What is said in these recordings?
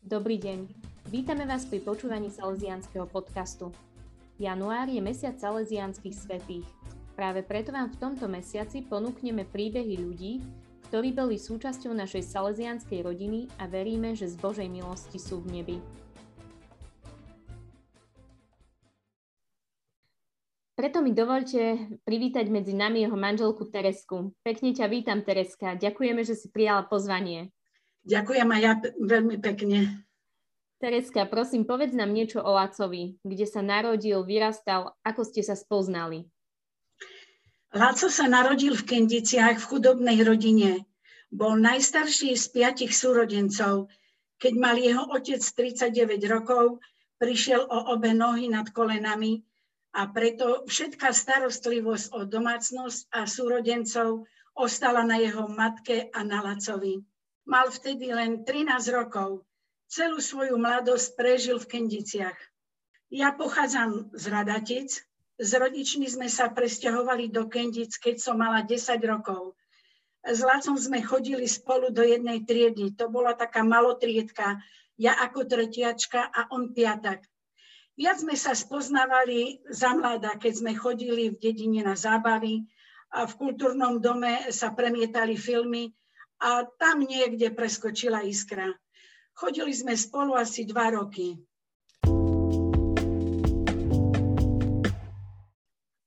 Dobrý deň. Vítame vás pri počúvaní Salesianského podcastu. Január je mesiac Salesianských svetých. Práve preto vám v tomto mesiaci ponúkneme príbehy ľudí, ktorí boli súčasťou našej salesianskej rodiny a veríme, že z Božej milosti sú v nebi. Preto mi dovolte privítať medzi nami jeho manželku Teresku. Pekne ťa vítam, Tereska. Ďakujeme, že si prijala pozvanie. Ďakujem aj ja veľmi pekne. Tereska, prosím, povedz nám niečo o Lacovi, kde sa narodil, vyrastal, ako ste sa spoznali. Laco sa narodil v Kendiciach v chudobnej rodine. Bol najstarší z piatich súrodencov. Keď mal jeho otec 39 rokov, prišiel o obe nohy nad kolenami a preto všetká starostlivosť o domácnosť a súrodencov ostala na jeho matke a na Lacovi. Mal vtedy len 13 rokov. Celú svoju mladosť prežil v Kendiciach. Ja pochádzam z Radatic. S rodičmi sme sa presťahovali do Kendic, keď som mala 10 rokov. S Lacom sme chodili spolu do jednej triedy. To bola taká malotriedka. Ja ako tretiačka a on piatak. Viac sme sa spoznávali za mladá, keď sme chodili v dedine na zábavy a v kultúrnom dome sa premietali filmy a tam niekde preskočila iskra. Chodili sme spolu asi dva roky.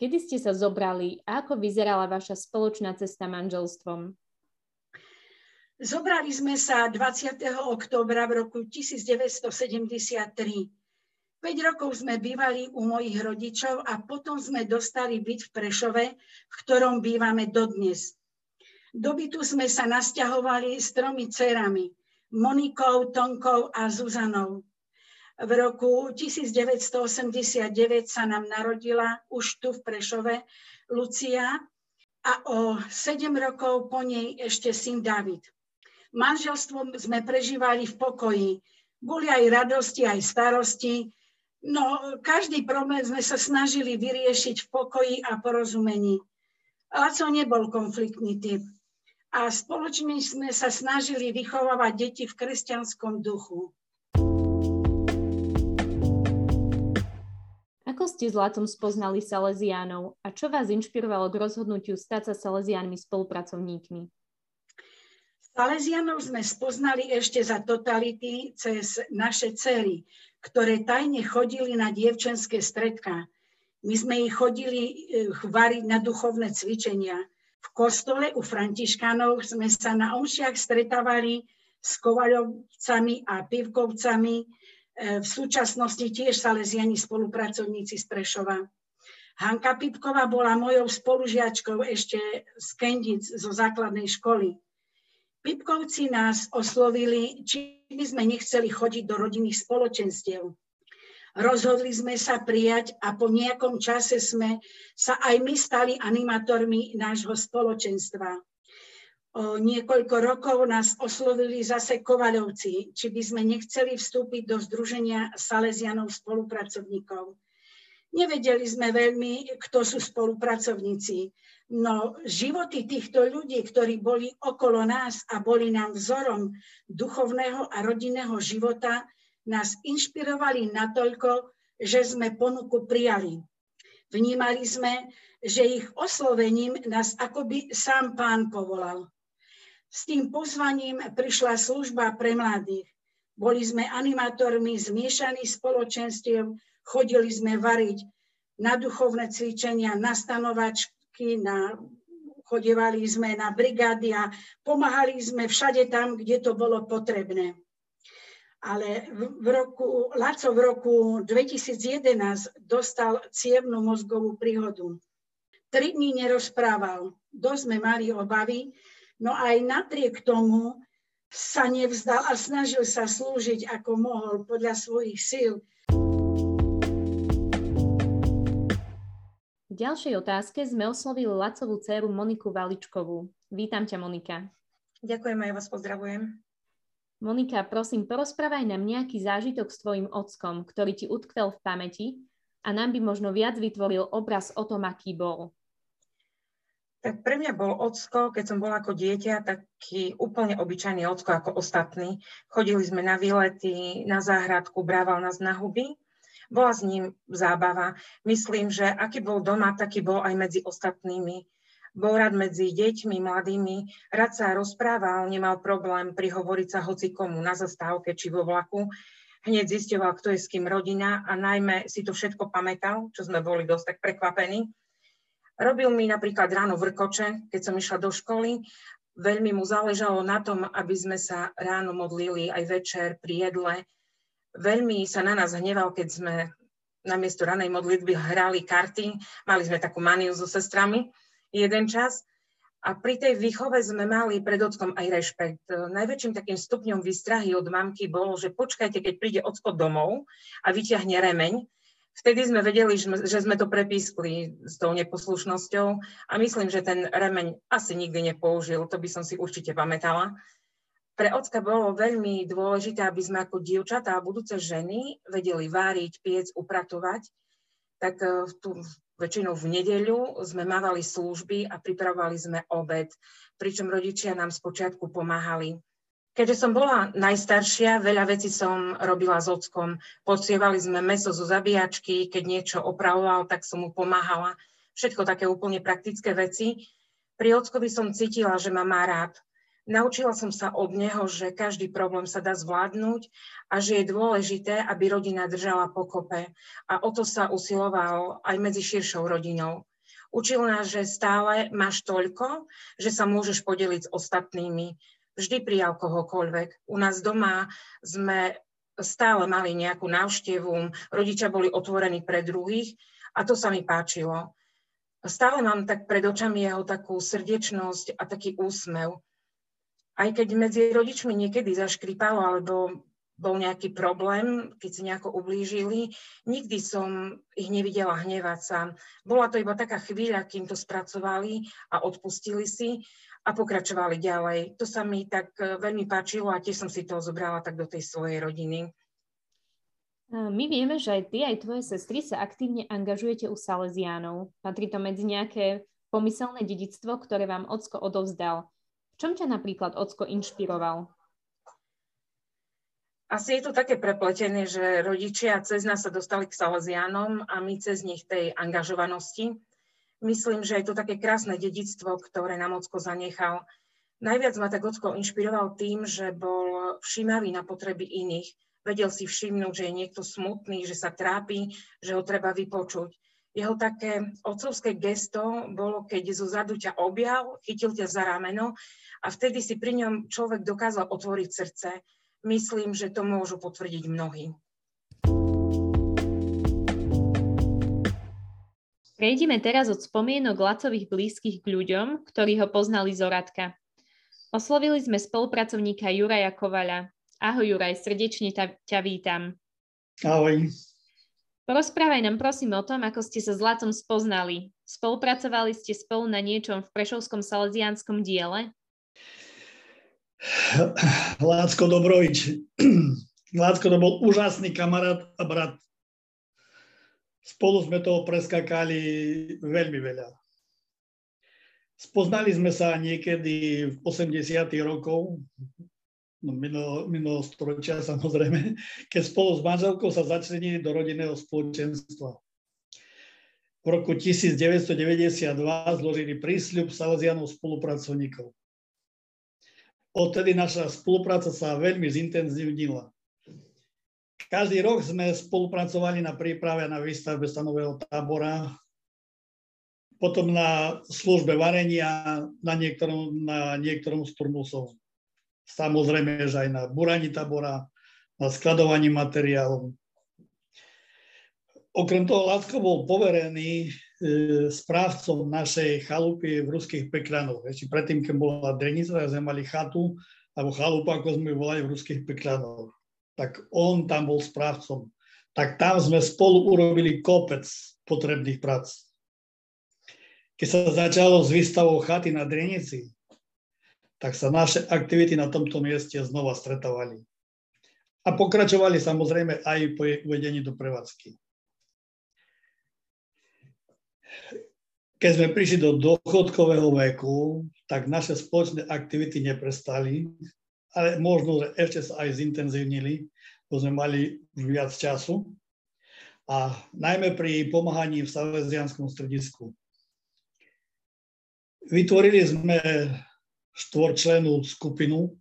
Kedy ste sa zobrali a ako vyzerala vaša spoločná cesta manželstvom? Zobrali sme sa 20. oktobra v roku 1973. 5 rokov sme bývali u mojich rodičov a potom sme dostali byt v Prešove, v ktorom bývame dodnes. Do bytu sme sa nasťahovali s tromi cerami, Monikou, Tonkou a Zuzanou. V roku 1989 sa nám narodila už tu v Prešove Lucia a o 7 rokov po nej ešte syn David. Manželstvo sme prežívali v pokoji. Boli aj radosti, aj starosti. No, každý problém sme sa snažili vyriešiť v pokoji a porozumení. Laco nebol konfliktný typ a spoločne sme sa snažili vychovávať deti v kresťanskom duchu. Ako ste s Latom spoznali Salesiánov a čo vás inšpirovalo k rozhodnutiu stať sa Salesiánmi spolupracovníkmi? Salesianov sme spoznali ešte za totality cez naše cery, ktoré tajne chodili na dievčenské stredka. My sme ich chodili eh, variť na duchovné cvičenia v kostole u Františkanov sme sa na omšiach stretávali s Kovaľovcami a Pivkovcami, e, v súčasnosti tiež salesiani spolupracovníci z Prešova. Hanka Pipková bola mojou spolužiačkou ešte z Kendic zo základnej školy. Pipkovci nás oslovili, či by sme nechceli chodiť do rodinných spoločenstiev. Rozhodli sme sa prijať a po nejakom čase sme sa aj my stali animátormi nášho spoločenstva. O niekoľko rokov nás oslovili zase Kovaľovci, či by sme nechceli vstúpiť do Združenia Salesianov spolupracovníkov. Nevedeli sme veľmi, kto sú spolupracovníci, no životy týchto ľudí, ktorí boli okolo nás a boli nám vzorom duchovného a rodinného života, nás inšpirovali natoľko, že sme ponuku prijali. Vnímali sme, že ich oslovením nás akoby sám pán povolal. S tým pozvaním prišla služba pre mladých. Boli sme animátormi zmiešaných spoločenstiev, chodili sme variť na duchovné cvičenia, na stanovačky, na, chodevali sme na brigády a pomáhali sme všade tam, kde to bolo potrebné ale v roku, Laco v roku 2011 dostal cievnú mozgovú príhodu. Tri dní nerozprával, dosť sme mali obavy, no aj napriek tomu sa nevzdal a snažil sa slúžiť ako mohol podľa svojich síl. V ďalšej otázke sme oslovili Lacovú dceru Moniku Valičkovú. Vítam ťa, Monika. Ďakujem, aj vás pozdravujem. Monika, prosím, porozprávaj nám nejaký zážitok s tvojim ockom, ktorý ti utkvel v pamäti a nám by možno viac vytvoril obraz o tom, aký bol. Tak pre mňa bol ocko, keď som bola ako dieťa, taký úplne obyčajný ocko ako ostatní. Chodili sme na výlety, na záhradku, brával nás na huby. Bola s ním zábava. Myslím, že aký bol doma, taký bol aj medzi ostatnými. Bol rád medzi deťmi, mladými, rád sa rozprával, nemal problém prihovoriť sa hoci komu na zastávke či vo vlaku. Hneď zistoval, kto je s kým rodina a najmä si to všetko pamätal, čo sme boli dosť tak prekvapení Robil mi napríklad ráno vrkoče, keď som išla do školy. Veľmi mu záležalo na tom, aby sme sa ráno modlili aj večer pri jedle. Veľmi sa na nás hneval, keď sme namiesto ranej modlitby hrali karty. Mali sme takú maniu so sestrami jeden čas. A pri tej výchove sme mali pred ockom aj rešpekt. Najväčším takým stupňom výstrahy od mamky bolo, že počkajte, keď príde ocko domov a vyťahne remeň, Vtedy sme vedeli, že sme to prepískli s tou neposlušnosťou a myslím, že ten remeň asi nikdy nepoužil, to by som si určite pamätala. Pre ocka bolo veľmi dôležité, aby sme ako dievčatá a budúce ženy vedeli váriť, piec, upratovať. Tak e, tu väčšinou v nedeľu sme mávali služby a pripravovali sme obed, pričom rodičia nám spočiatku pomáhali Keďže som bola najstaršia, veľa vecí som robila s ockom. Podsievali sme meso zo zabíjačky, keď niečo opravoval, tak som mu pomáhala. Všetko také úplne praktické veci. Pri ockovi som cítila, že ma má rád. Naučila som sa od neho, že každý problém sa dá zvládnuť a že je dôležité, aby rodina držala pokope. A o to sa usiloval aj medzi širšou rodinou. Učil nás, že stále máš toľko, že sa môžeš podeliť s ostatnými vždy prijal kohokoľvek. U nás doma sme stále mali nejakú návštevu, rodičia boli otvorení pre druhých a to sa mi páčilo. Stále mám tak pred očami jeho takú srdečnosť a taký úsmev. Aj keď medzi rodičmi niekedy zaškripalo alebo bol nejaký problém, keď si nejako ublížili, nikdy som ich nevidela hnevať sa. Bola to iba taká chvíľa, kým to spracovali a odpustili si a pokračovali ďalej. To sa mi tak e, veľmi páčilo a tiež som si to zobrala tak do tej svojej rodiny. My vieme, že aj ty, aj tvoje sestry sa aktívne angažujete u Salesiánov. Patrí to medzi nejaké pomyselné dedictvo, ktoré vám Ocko odovzdal. Čom ťa napríklad Ocko inšpiroval? Asi je to také prepletené, že rodičia cez nás sa dostali k Salesiánom a my cez nich tej angažovanosti myslím, že je to také krásne dedictvo, ktoré nám Ocko zanechal. Najviac ma tak Ocko inšpiroval tým, že bol všímavý na potreby iných. Vedel si všimnúť, že je niekto smutný, že sa trápi, že ho treba vypočuť. Jeho také otcovské gesto bolo, keď zo zadu ťa objal, chytil ťa za rameno a vtedy si pri ňom človek dokázal otvoriť srdce. Myslím, že to môžu potvrdiť mnohí. Prejdime teraz od spomienok Lacových blízkych k ľuďom, ktorí ho poznali z Oradka. Oslovili sme spolupracovníka Juraja Kovaľa. Ahoj Juraj, srdečne ťa, ťa vítam. Ahoj. Porozprávaj nám prosím o tom, ako ste sa s Lacom spoznali. Spolupracovali ste spolu na niečom v Prešovskom salesianskom diele? Lácko Dobrovič. Lácko to bol úžasný kamarát a brat. Spolu sme toho preskakali veľmi veľa. Spoznali sme sa niekedy v 80. rokov, no minulého, minulého storočia samozrejme, keď spolu s manželkou sa začlenili do rodinného spoločenstva. V roku 1992 zložili prísľub Salesianov spolupracovníkov. Odtedy naša spolupráca sa veľmi zintenzívnila. Každý rok sme spolupracovali na príprave na výstavbe stanového tábora, potom na službe varenia na niektorom, na niektorom z turnusov. Samozrejme, že aj na buraní tábora, na skladovaní materiálov. Okrem toho Lacko bol poverený e, správcom našej chalupy v ruských Pekranoch. Ešte predtým, keď bola Drenica, sme mali chatu, alebo chalupu, ako sme volali v ruských Pekranoch tak on tam bol správcom. Tak tam sme spolu urobili kopec potrebných prác. Keď sa začalo s výstavou chaty na Drenici, tak sa naše aktivity na tomto mieste znova stretávali. A pokračovali samozrejme aj po jej uvedení do prevádzky. Keď sme prišli do dôchodkového veku, tak naše spoločné aktivity neprestali, ale možno, že ešte sa aj zintenzívnili, bo sme mali už viac času. A najmä pri pomáhaní v Salesianskom stredisku. Vytvorili sme štvorčlenú skupinu,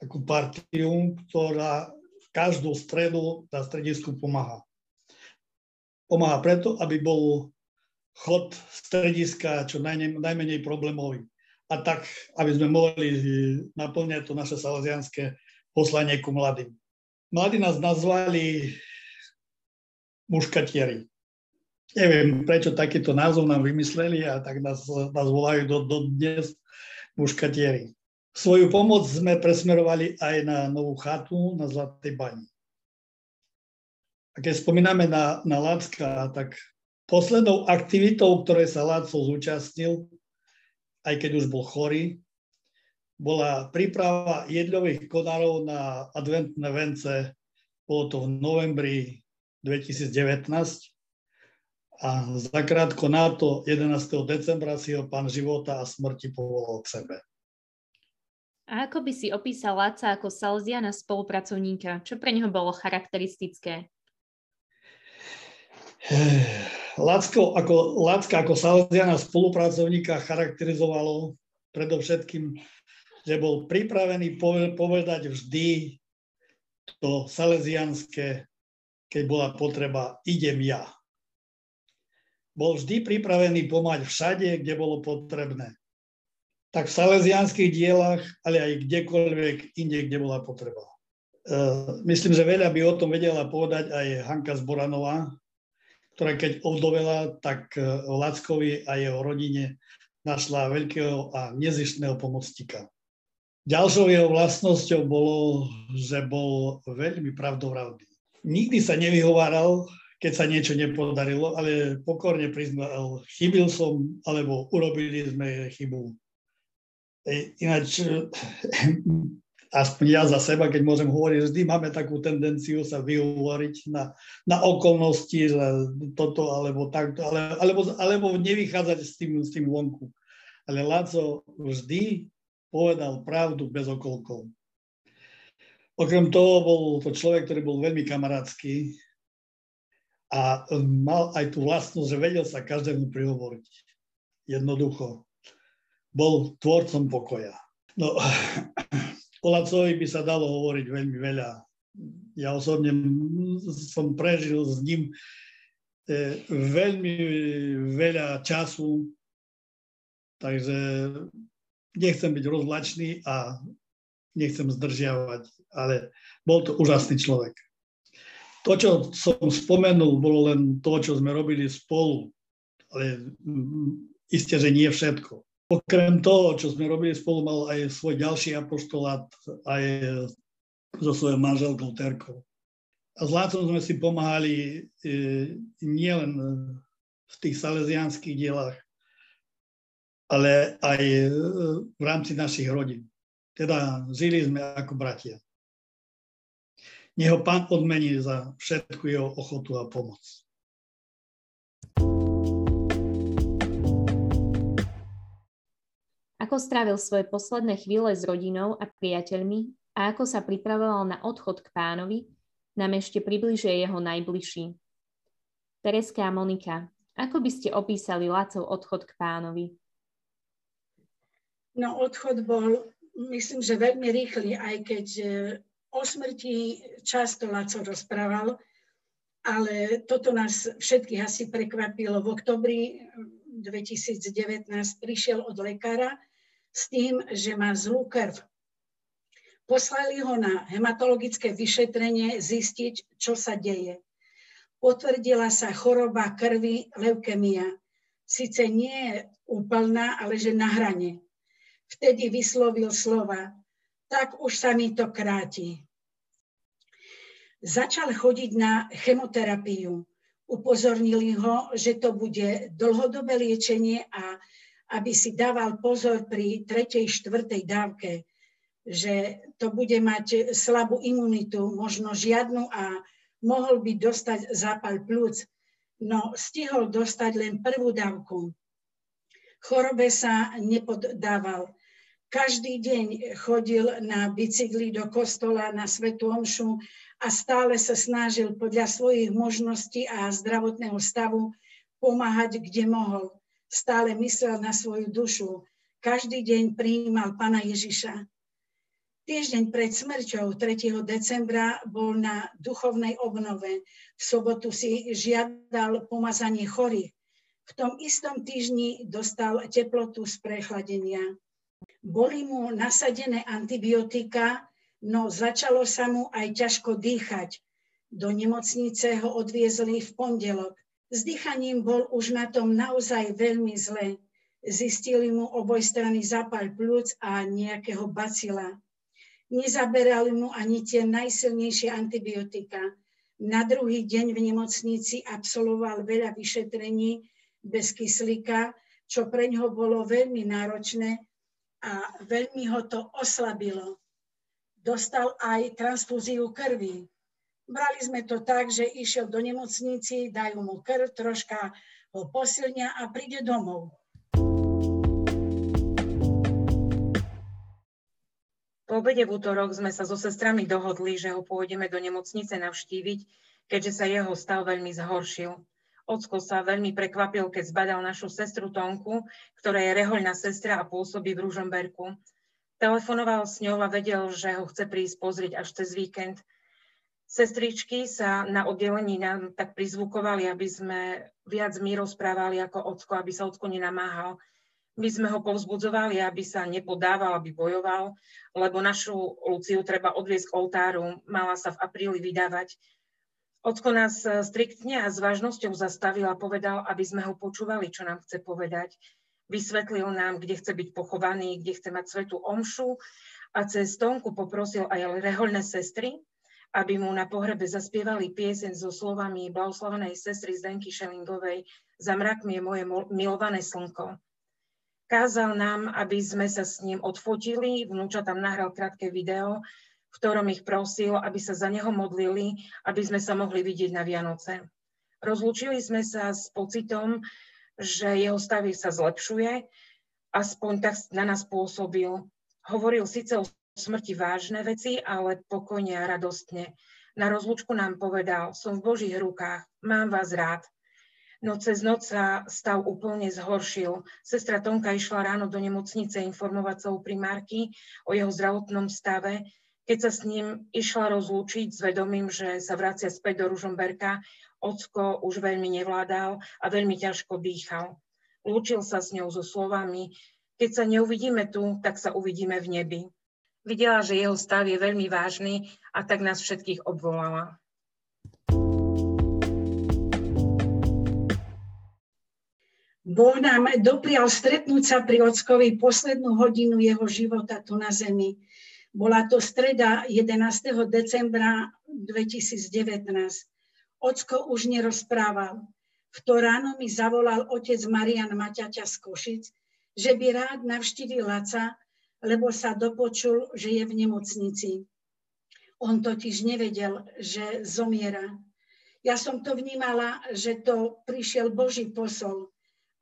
takú partiu, ktorá každú stredu na stredisku pomáha. Pomáha preto, aby bol chod strediska čo najmenej problémový. A tak, aby sme mohli naplňať to naše salesianské poslanie ku mladým. Mladí nás nazvali muškatieri. Neviem, prečo takýto názov nám vymysleli a tak nás, nás volajú do, do dnes muškatieri. Svoju pomoc sme presmerovali aj na novú chatu na Zlatej bani. A keď spomíname na, na Lacka, tak poslednou aktivitou, ktorej sa Laco zúčastnil, aj keď už bol chorý, bola príprava jedľových konárov na adventné vence. Bolo to v novembri 2019 a zakrátko na to 11. decembra si ho pán života a smrti povolal k sebe. A ako by si opísal Láca ako Salziana spolupracovníka? Čo pre neho bolo charakteristické? Lacko ako, Lacka ako Salziana spolupracovníka charakterizovalo predovšetkým, že bol pripravený povedať vždy to salesianské, keď bola potreba, idem ja. Bol vždy pripravený pomáť všade, kde bolo potrebné tak v salesianských dielach, ale aj kdekoľvek inde, kde bola potreba. E, myslím, že veľa by o tom vedela povedať aj Hanka Zboranová, ktorá keď ovdovela, tak e, Lackovi a jeho rodine našla veľkého a nezištného pomocníka. Ďalšou jeho vlastnosťou bolo, že bol veľmi pravdovravný. Nikdy sa nevyhováral, keď sa niečo nepodarilo, ale pokorne priznal, chybil som, alebo urobili sme chybu. Ináč, aspoň ja za seba, keď môžem hovoriť, vždy máme takú tendenciu sa vyhovoriť na, na okolnosti, že toto alebo takto, ale, alebo, alebo nevychádzať s tým, s tým vonku. Ale Laco vždy povedal pravdu bez okolkov. Okrem toho bol to človek, ktorý bol veľmi kamarátsky a mal aj tú vlastnosť, že vedel sa každému prihovoriť. Jednoducho bol tvorcom pokoja. No, o Lacovi by sa dalo hovoriť veľmi veľa. Ja osobne som prežil s ním e, veľmi veľa času, takže nechcem byť rozlačný a nechcem zdržiavať, ale bol to úžasný človek. To, čo som spomenul, bolo len to, čo sme robili spolu, ale isté, že nie všetko. Okrem toho, čo sme robili spolu, mal aj svoj ďalší apoštolát aj so svojou manželkou Terkou. A s Lácom sme si pomáhali e, nielen v tých salesianských dielach, ale aj e, v rámci našich rodín. Teda žili sme ako bratia. Neho pán odmení za všetku jeho ochotu a pomoc. Ako strávil svoje posledné chvíle s rodinou a priateľmi a ako sa pripravoval na odchod k pánovi, nám ešte približuje jeho najbližší. Tereska a Monika, ako by ste opísali Lacov odchod k pánovi? No odchod bol, myslím, že veľmi rýchly, aj keď e, o smrti často Laco rozprával, ale toto nás všetkých asi prekvapilo. V oktobri 2019 prišiel od lekára s tým, že má zlú krv. Poslali ho na hematologické vyšetrenie zistiť, čo sa deje. Potvrdila sa choroba krvi leukemia. Sice nie je úplná, ale že na hrane. Vtedy vyslovil slova, tak už sa mi to kráti. Začal chodiť na chemoterapiu. Upozornili ho, že to bude dlhodobé liečenie a aby si dával pozor pri tretej, štvrtej dávke, že to bude mať slabú imunitu, možno žiadnu a mohol by dostať zápal plúc. No stihol dostať len prvú dávku. Chorobe sa nepoddával. Každý deň chodil na bicykli do kostola na Svetu Omšu a stále sa snažil podľa svojich možností a zdravotného stavu pomáhať, kde mohol. Stále myslel na svoju dušu. Každý deň prijímal Pana Ježiša. Týždeň pred smrťou 3. decembra bol na duchovnej obnove. V sobotu si žiadal pomazanie chorých. V tom istom týždni dostal teplotu z prechladenia. Boli mu nasadené antibiotika, no začalo sa mu aj ťažko dýchať. Do nemocnice ho odviezli v pondelok. S dýchaním bol už na tom naozaj veľmi zle. Zistili mu obojstranný zápal plúc a nejakého bacila. Nezaberali mu ani tie najsilnejšie antibiotika. Na druhý deň v nemocnici absolvoval veľa vyšetrení bez kyslíka, čo pre ňoho bolo veľmi náročné a veľmi ho to oslabilo. Dostal aj transfúziu krvi. Brali sme to tak, že išiel do nemocnici, dajú mu krv, troška ho posilnia a príde domov. Po obede v útorok sme sa so sestrami dohodli, že ho pôjdeme do nemocnice navštíviť, keďže sa jeho stav veľmi zhoršil. Ocko sa veľmi prekvapil, keď zbadal našu sestru Tonku, ktorá je rehoľná sestra a pôsobí v Ružomberku. Telefonoval s ňou a vedel, že ho chce prísť pozrieť až cez víkend. Sestričky sa na oddelení nám tak prizvukovali, aby sme viac my rozprávali ako ocko, aby sa ocko nenamáhal. My sme ho povzbudzovali, aby sa nepodával, aby bojoval, lebo našu Luciu treba odviesť k oltáru, mala sa v apríli vydávať. Ocko nás striktne a s vážnosťou zastavil a povedal, aby sme ho počúvali, čo nám chce povedať. Vysvetlil nám, kde chce byť pochovaný, kde chce mať svetú omšu a cez Tonku poprosil aj rehoľné sestry, aby mu na pohrebe zaspievali piesen so slovami blahoslavenej sestry Zdenky Šelingovej Za mrakmi je moje milované slnko. Kázal nám, aby sme sa s ním odfotili, vnúča tam nahral krátke video, v ktorom ich prosil, aby sa za neho modlili, aby sme sa mohli vidieť na Vianoce. Rozlúčili sme sa s pocitom, že jeho stavy sa zlepšuje, aspoň tak na nás pôsobil. Hovoril síce o smrti vážne veci, ale pokojne a radostne. Na rozlúčku nám povedal, som v Božích rukách, mám vás rád. No cez noc sa stav úplne zhoršil. Sestra Tonka išla ráno do nemocnice informovať sa u primárky o jeho zdravotnom stave. Keď sa s ním išla rozlúčiť s vedomím, že sa vracia späť do Ružomberka, ocko už veľmi nevládal a veľmi ťažko dýchal. Lúčil sa s ňou so slovami, keď sa neuvidíme tu, tak sa uvidíme v nebi. Videla, že jeho stav je veľmi vážny a tak nás všetkých obvolala. Boh nám doprial stretnúť sa pri Ockovi poslednú hodinu jeho života tu na zemi. Bola to streda 11. decembra 2019. Ocko už nerozprával. V to ráno mi zavolal otec Marian Maťaťa z Košic, že by rád navštívil Laca, lebo sa dopočul, že je v nemocnici. On totiž nevedel, že zomiera. Ja som to vnímala, že to prišiel Boží posol,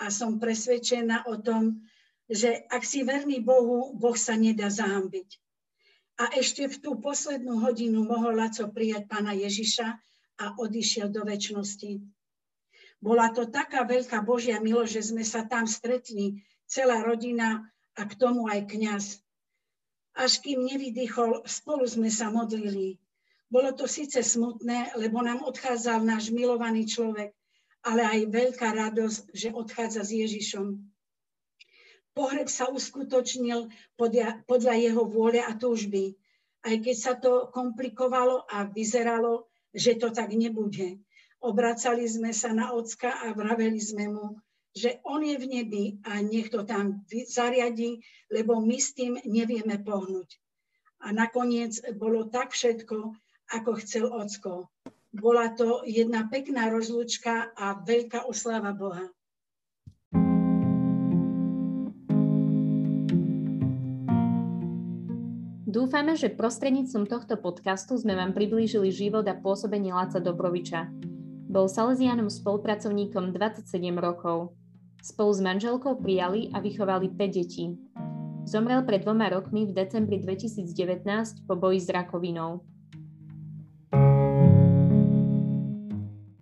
a som presvedčená o tom, že ak si verný Bohu, Boh sa nedá zahambiť. A ešte v tú poslednú hodinu mohol Laco prijať pána Ježiša a odišiel do väčšnosti. Bola to taká veľká Božia milosť, že sme sa tam stretli, celá rodina a k tomu aj kňaz. Až kým nevydýchol, spolu sme sa modlili. Bolo to síce smutné, lebo nám odchádzal náš milovaný človek, ale aj veľká radosť, že odchádza s Ježišom. Pohreb sa uskutočnil podľa jeho vôle a túžby, aj keď sa to komplikovalo a vyzeralo, že to tak nebude. Obracali sme sa na ocka a vraveli sme mu, že on je v nebi a nech to tam zariadi, lebo my s tým nevieme pohnúť. A nakoniec bolo tak všetko, ako chcel ocko. Bola to jedna pekná rozlúčka a veľká oslava Boha. Dúfame, že prostredníctvom tohto podcastu sme vám priblížili život a pôsobenie Láca Dobroviča. Bol Salesianom spolupracovníkom 27 rokov. Spolu s manželkou prijali a vychovali 5 detí. Zomrel pred dvoma rokmi v decembri 2019 po boji s rakovinou.